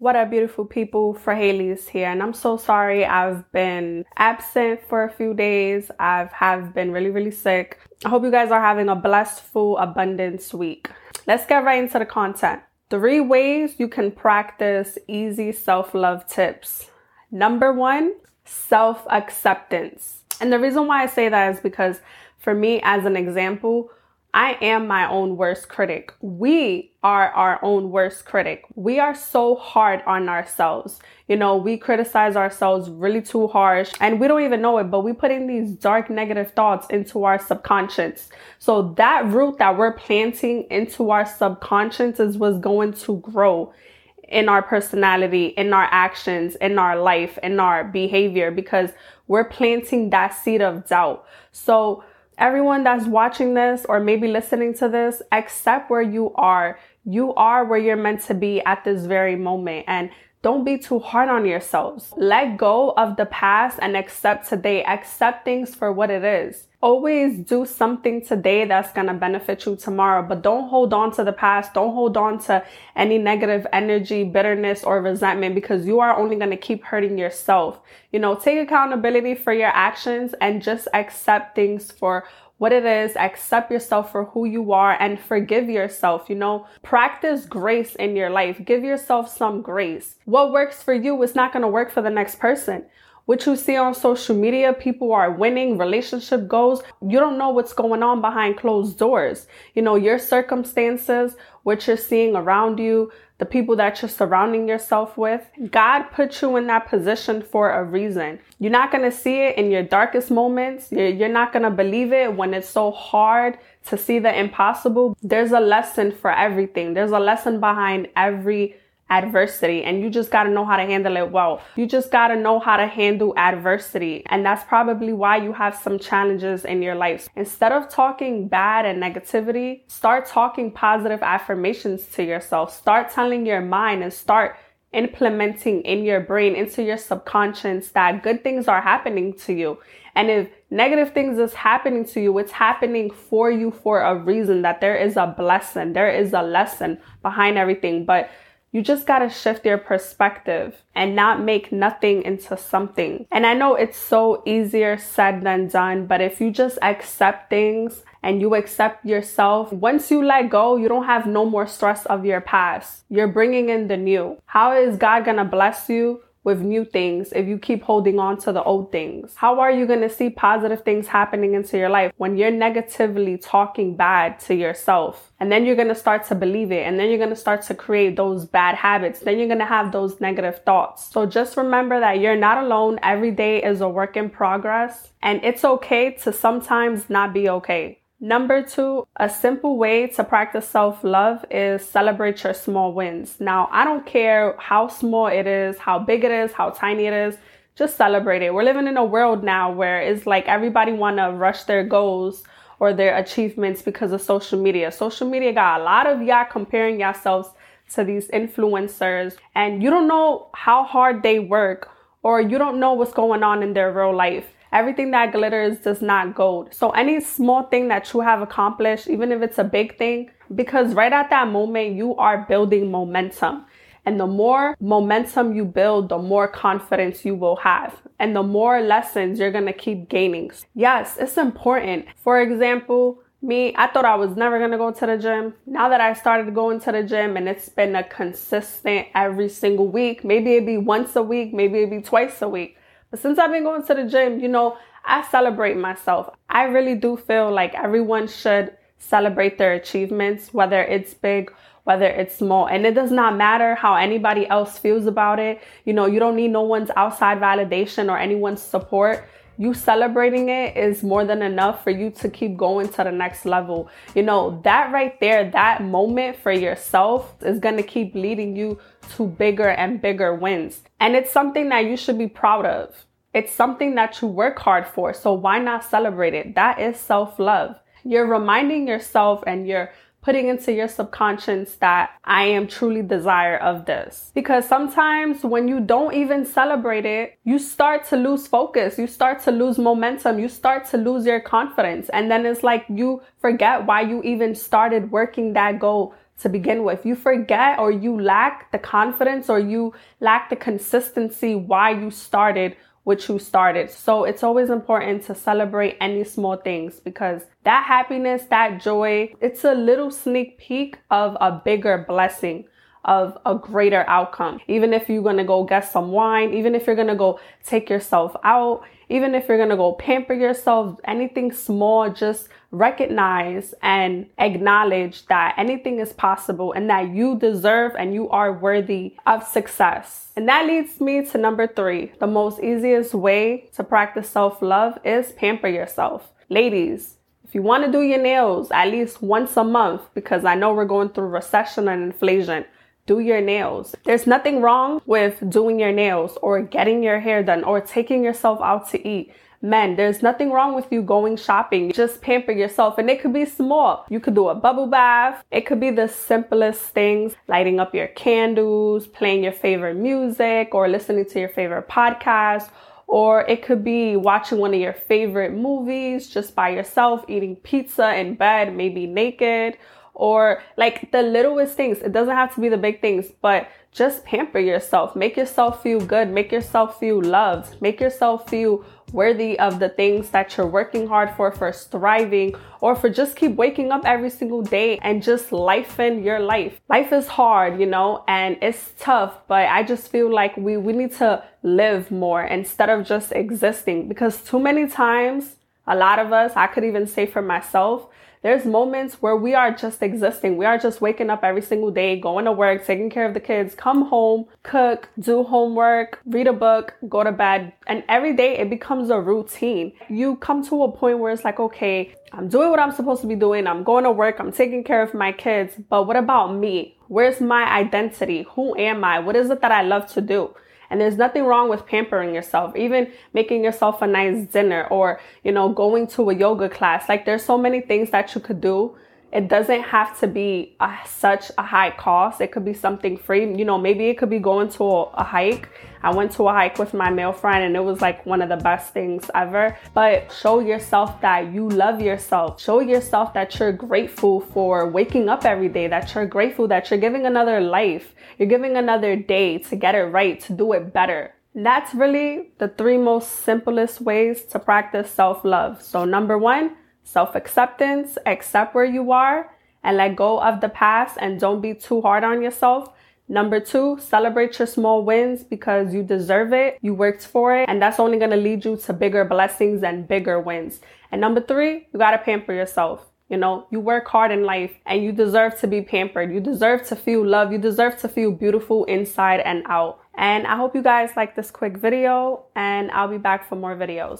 What up, beautiful people? Frahelis here, and I'm so sorry I've been absent for a few days. I've have been really, really sick. I hope you guys are having a blessed, full, abundance week. Let's get right into the content. Three ways you can practice easy self love tips. Number one, self acceptance. And the reason why I say that is because for me, as an example, I am my own worst critic. We are our own worst critic. We are so hard on ourselves. You know, we criticize ourselves really too harsh and we don't even know it, but we put in these dark negative thoughts into our subconscious. So that root that we're planting into our subconscious is what's going to grow in our personality, in our actions, in our life, in our behavior because we're planting that seed of doubt. So everyone that's watching this or maybe listening to this, accept where you are. You are where you're meant to be at this very moment. And don't be too hard on yourselves. Let go of the past and accept today. Accept things for what it is. Always do something today that's going to benefit you tomorrow, but don't hold on to the past. Don't hold on to any negative energy, bitterness, or resentment because you are only going to keep hurting yourself. You know, take accountability for your actions and just accept things for what it is, accept yourself for who you are and forgive yourself. You know, practice grace in your life. Give yourself some grace. What works for you is not going to work for the next person. What you see on social media, people are winning, relationship goals. You don't know what's going on behind closed doors. You know, your circumstances, what you're seeing around you, the people that you're surrounding yourself with. God put you in that position for a reason. You're not going to see it in your darkest moments. You're, not going to believe it when it's so hard to see the impossible. There's a lesson for everything. There's a lesson behind every adversity and you just got to know how to handle it well. You just got to know how to handle adversity. And that's probably why you have some challenges in your life. Instead of talking bad and negativity, start talking positive affirmations to yourself. Start telling your mind and start implementing in your brain into your subconscious that good things are happening to you. And if negative things is happening to you, it's happening for you for a reason that there is a blessing. There is a lesson behind everything. But you just got to shift your perspective and not make nothing into something. And I know it's so easier said than done, but if you just accept things and you accept yourself, once you let go, you don't have no more stress of your past. You're bringing in the new. How is God to bless you? With new things if you keep holding on to the old things? How are you going to see positive things happening into your life when you're negatively talking bad to yourself? And then you're going to start to believe it. And then you're going to start to create those bad habits. Then you're going to have those negative thoughts. So just remember that you're not alone. Every day is a work in progress. And it's okay to sometimes not be okay. Number two, a simple way to practice self love is celebrate your small wins. Now, I don't care how small it is, how big it is, how tiny it is, just celebrate it. We're living in a world now where it's like everybody want to rush their goals or their achievements because of social media. Social media got a lot of y'all comparing yourselves to these influencers and you don't know how hard they work or you don't know what's going on in their real life. Everything that glitters does not gold. So any small thing that you have accomplished, even if it's a big thing, because right at that moment, you are building momentum. And the more momentum you build, the more confidence you will have. And the more lessons you're to keep gaining. Yes, it's important. For example, me, I thought I was never to go to the gym. Now that I started going to the gym and it's been a consistent every single week, maybe it'd be once a week, maybe it'd be twice a week. But since I've been going to the gym, you know, I celebrate myself. I really do feel like everyone should celebrate their achievements, whether it's big, whether it's small. And it does not matter how anybody else feels about it. You know, you don't need no one's outside validation or anyone's support you celebrating it is more than enough for you to keep going to the next level. You know, that right there, that moment for yourself is going to keep leading you to bigger and bigger wins. And it's something that you should be proud of. It's something that you work hard for. So why not celebrate it? That is self love. You're reminding yourself and you're putting into your subconscious that I am truly desire of this. Because sometimes when you don't even celebrate it, you start to lose focus, you start to lose momentum, you start to lose your confidence. And then it's like you forget why you even started working that goal to begin with. You forget or you lack the confidence or you lack the consistency why you started what you started. So it's always important to celebrate any small things because that happiness, that joy, it's a little sneak peek of a bigger blessing of a greater outcome. Even if you're gonna go get some wine, even if you're gonna go take yourself out, even if you're gonna go pamper yourself, anything small, just recognize and acknowledge that anything is possible and that you deserve and you are worthy of success. And that leads me to number three. The most easiest way to practice self love is pamper yourself. Ladies, if you want to do your nails at least once a month, because I know we're going through recession and inflation, do your nails. There's nothing wrong with doing your nails or getting your hair done or taking yourself out to eat. Men, there's nothing wrong with you going shopping. Just pamper yourself and it could be small. You could do a bubble bath. It could be the simplest things, lighting up your candles, playing your favorite music or listening to your favorite podcast. Or it could be watching one of your favorite movies just by yourself, eating pizza in bed, maybe naked or like the littlest things. It doesn't have to be the big things, but just pamper yourself. Make yourself feel good. Make yourself feel loved. Make yourself feel worthy of the things that you're working hard for, for thriving, or for just keep waking up every single day and just life in your life. Life is hard, you know, and it's tough, but I just feel like we, we need to live more instead of just existing because too many times, a lot of us, I could even say for myself, there's moments where we are just existing. We are just waking up every single day, going to work, taking care of the kids, come home, cook, do homework, read a book, go to bed. And every day it becomes a routine. You come to a point where it's like, okay, I'm doing what I'm supposed to be doing. I'm going to work. I'm taking care of my kids. But what about me? Where's my identity? Who am I? What is it that I love to do? And there's nothing wrong with pampering yourself, even making yourself a nice dinner or, you know, going to a yoga class. Like there's so many things that you could do it doesn't have to be a, such a high cost. It could be something free. You know, maybe it could be going to a, a, hike. I went to a hike with my male friend and it was like one of the best things ever. But show yourself that you love yourself. Show yourself that you're grateful for waking up every day, that you're grateful that you're giving another life. You're giving another day to get it right, to do it better. That's really the three most simplest ways to practice self love. So, number one, self acceptance, accept where you are and let go of the past and don't be too hard on yourself. Number two, celebrate your small wins because you deserve it. You worked for it, and that's only going to lead you to bigger blessings and bigger wins. And number three, you got to pamper yourself. You know, you work hard in life and you deserve to be pampered. You deserve to feel love. You deserve to feel beautiful inside and out. And I hope you guys like this quick video and I'll be back for more videos.